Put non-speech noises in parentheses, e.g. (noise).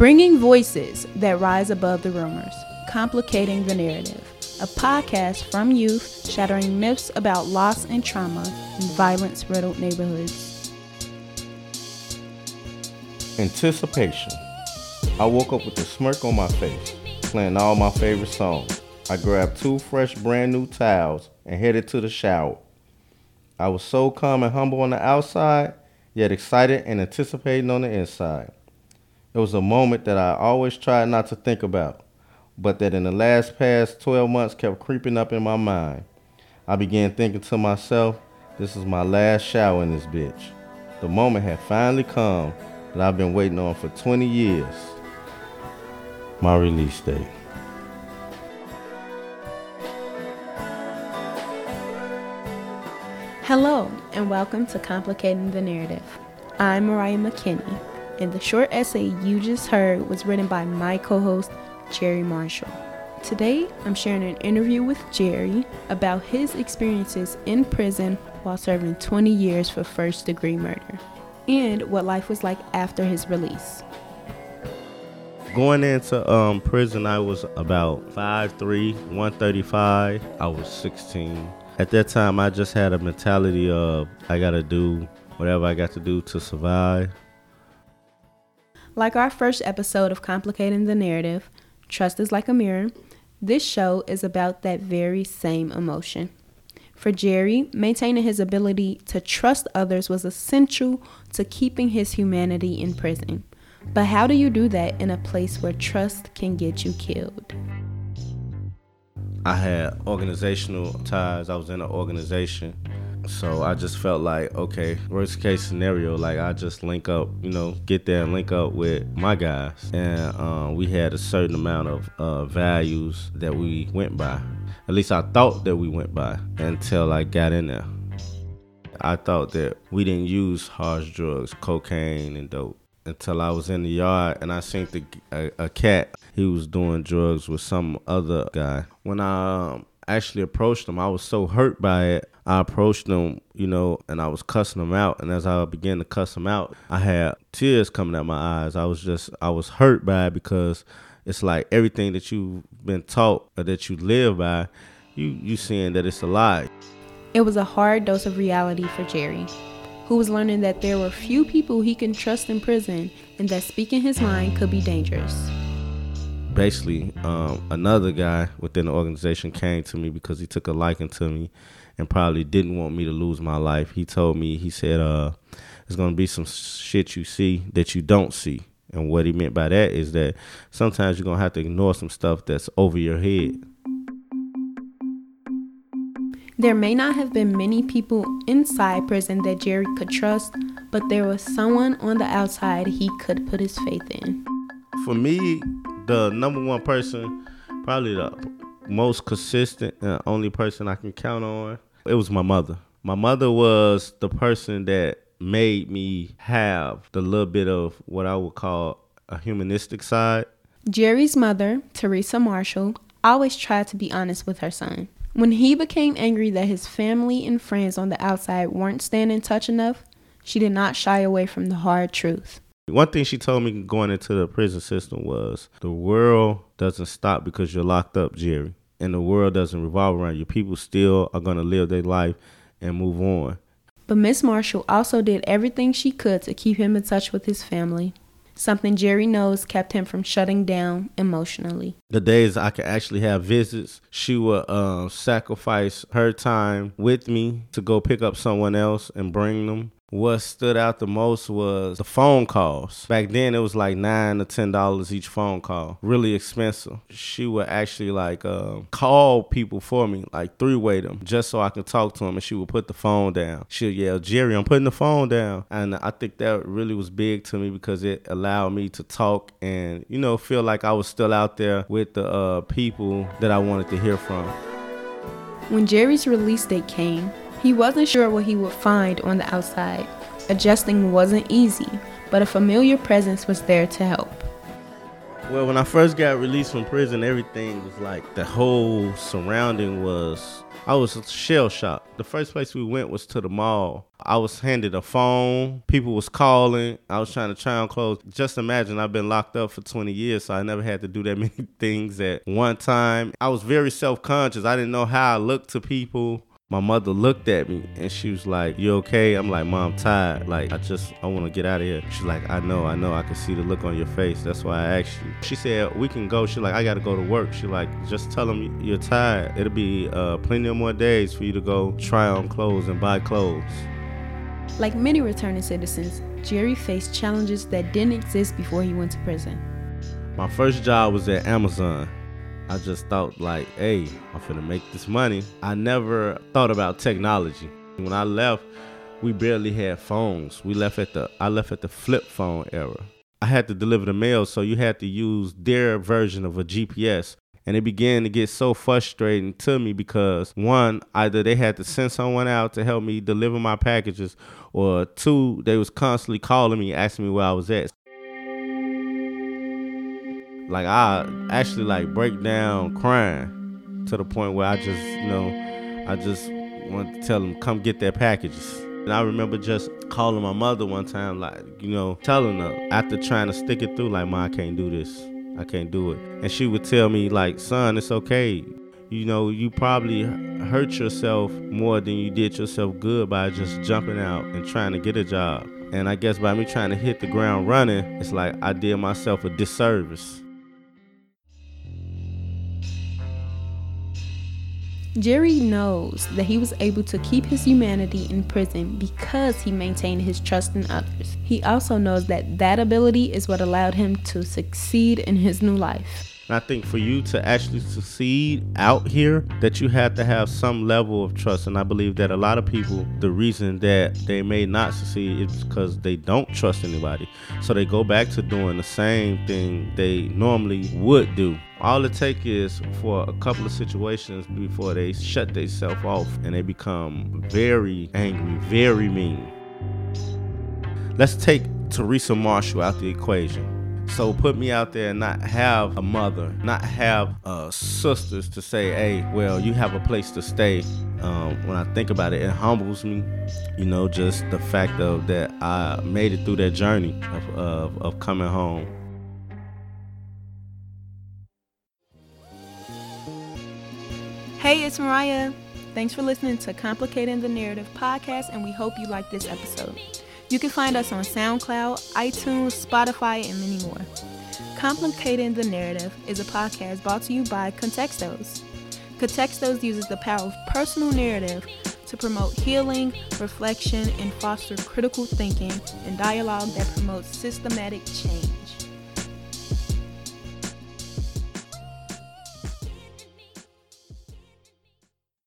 Bringing voices that rise above the rumors, complicating the narrative. A podcast from youth shattering myths about loss and trauma in violence riddled neighborhoods. Anticipation. I woke up with a smirk on my face, playing all my favorite songs. I grabbed two fresh brand new towels and headed to the shower. I was so calm and humble on the outside, yet excited and anticipating on the inside. It was a moment that I always tried not to think about, but that in the last past 12 months kept creeping up in my mind. I began thinking to myself, this is my last shower in this bitch. The moment had finally come that I've been waiting on for 20 years. My release date. Hello, and welcome to Complicating the Narrative. I'm Mariah McKinney and the short essay you just heard was written by my co host, Jerry Marshall. Today, I'm sharing an interview with Jerry about his experiences in prison while serving 20 years for first degree murder and what life was like after his release. Going into um, prison, I was about 5'3, 135. I was 16. At that time, I just had a mentality of I gotta do whatever I got to do to survive. Like our first episode of Complicating the Narrative, Trust is Like a Mirror, this show is about that very same emotion. For Jerry, maintaining his ability to trust others was essential to keeping his humanity in prison. But how do you do that in a place where trust can get you killed? I had organizational ties. I was in an organization so I just felt like, okay, worst case scenario, like I just link up, you know, get there and link up with my guys. And um, we had a certain amount of uh, values that we went by. At least I thought that we went by until I got in there. I thought that we didn't use harsh drugs, cocaine and dope, until I was in the yard and I seen the, a, a cat. He was doing drugs with some other guy. When I um, actually approached him, I was so hurt by it. I approached him, you know, and I was cussing him out. And as I began to cuss him out, I had tears coming out my eyes. I was just, I was hurt by it because it's like everything that you've been taught or that you live by, you you seeing that it's a lie. It was a hard dose of reality for Jerry, who was learning that there were few people he can trust in prison and that speaking his mind could be dangerous basically um, another guy within the organization came to me because he took a liking to me and probably didn't want me to lose my life. He told me, he said, uh, there's gonna be some shit you see that you don't see. And what he meant by that is that sometimes you're gonna have to ignore some stuff that's over your head. There may not have been many people inside prison that Jerry could trust, but there was someone on the outside he could put his faith in. For me, the number one person, probably the most consistent and only person I can count on, it was my mother. My mother was the person that made me have the little bit of what I would call a humanistic side. Jerry's mother, Teresa Marshall, always tried to be honest with her son. When he became angry that his family and friends on the outside weren't staying in touch enough, she did not shy away from the hard truth. One thing she told me going into the prison system was the world doesn't stop because you're locked up, Jerry. And the world doesn't revolve around you. People still are going to live their life and move on. But Miss Marshall also did everything she could to keep him in touch with his family. Something Jerry knows kept him from shutting down emotionally. The days I could actually have visits, she would uh, sacrifice her time with me to go pick up someone else and bring them what stood out the most was the phone calls. Back then, it was like nine to ten dollars each phone call, really expensive. She would actually like uh, call people for me, like three way them, just so I could talk to them, and she would put the phone down. She'd yell, "Jerry, I'm putting the phone down," and I think that really was big to me because it allowed me to talk and you know feel like I was still out there with the uh, people that I wanted to hear from. When Jerry's release date came, he wasn't sure what he would find on the outside. Adjusting wasn't easy, but a familiar presence was there to help. Well, when I first got released from prison, everything was like the whole surrounding was. I was shell shocked. The first place we went was to the mall. I was handed a phone. People was calling. I was trying to try on clothes. Just imagine I've been locked up for 20 years, so I never had to do that (laughs) many things at one time. I was very self conscious. I didn't know how I looked to people my mother looked at me and she was like, You okay? I'm like, Mom, I'm tired. Like, I just, I want to get out of here. She's like, I know, I know. I can see the look on your face. That's why I asked you. She said, We can go. She's like, I got to go to work. She's like, Just tell them you're tired. It'll be uh, plenty of more days for you to go try on clothes and buy clothes. Like many returning citizens, Jerry faced challenges that didn't exist before he went to prison. My first job was at Amazon. I just thought like, hey, I'm finna make this money. I never thought about technology. When I left, we barely had phones. We left at the I left at the flip phone era. I had to deliver the mail, so you had to use their version of a GPS. And it began to get so frustrating to me because one, either they had to send someone out to help me deliver my packages, or two, they was constantly calling me, asking me where I was at. Like I actually like break down crying to the point where I just, you know, I just want to tell them come get their packages. And I remember just calling my mother one time, like, you know, telling her after trying to stick it through, like, Ma, I can't do this. I can't do it. And she would tell me, like, son, it's okay. You know, you probably hurt yourself more than you did yourself good by just jumping out and trying to get a job. And I guess by me trying to hit the ground running, it's like I did myself a disservice. Jerry knows that he was able to keep his humanity in prison because he maintained his trust in others. He also knows that that ability is what allowed him to succeed in his new life. I think for you to actually succeed out here, that you have to have some level of trust. And I believe that a lot of people, the reason that they may not succeed is because they don't trust anybody. So they go back to doing the same thing they normally would do. All it takes is for a couple of situations before they shut themselves off and they become very angry, very mean. Let's take Teresa Marshall out the equation. So put me out there and not have a mother, not have uh, sisters to say, hey, well, you have a place to stay. Um, when I think about it, it humbles me, you know, just the fact of that I made it through that journey of, of, of coming home. Hey, it's Mariah. Thanks for listening to Complicating the Narrative podcast, and we hope you like this episode. You can find us on SoundCloud, iTunes, Spotify, and many more. Complicating the Narrative is a podcast brought to you by Contextos. Contextos uses the power of personal narrative to promote healing, reflection, and foster critical thinking and dialogue that promotes systematic change.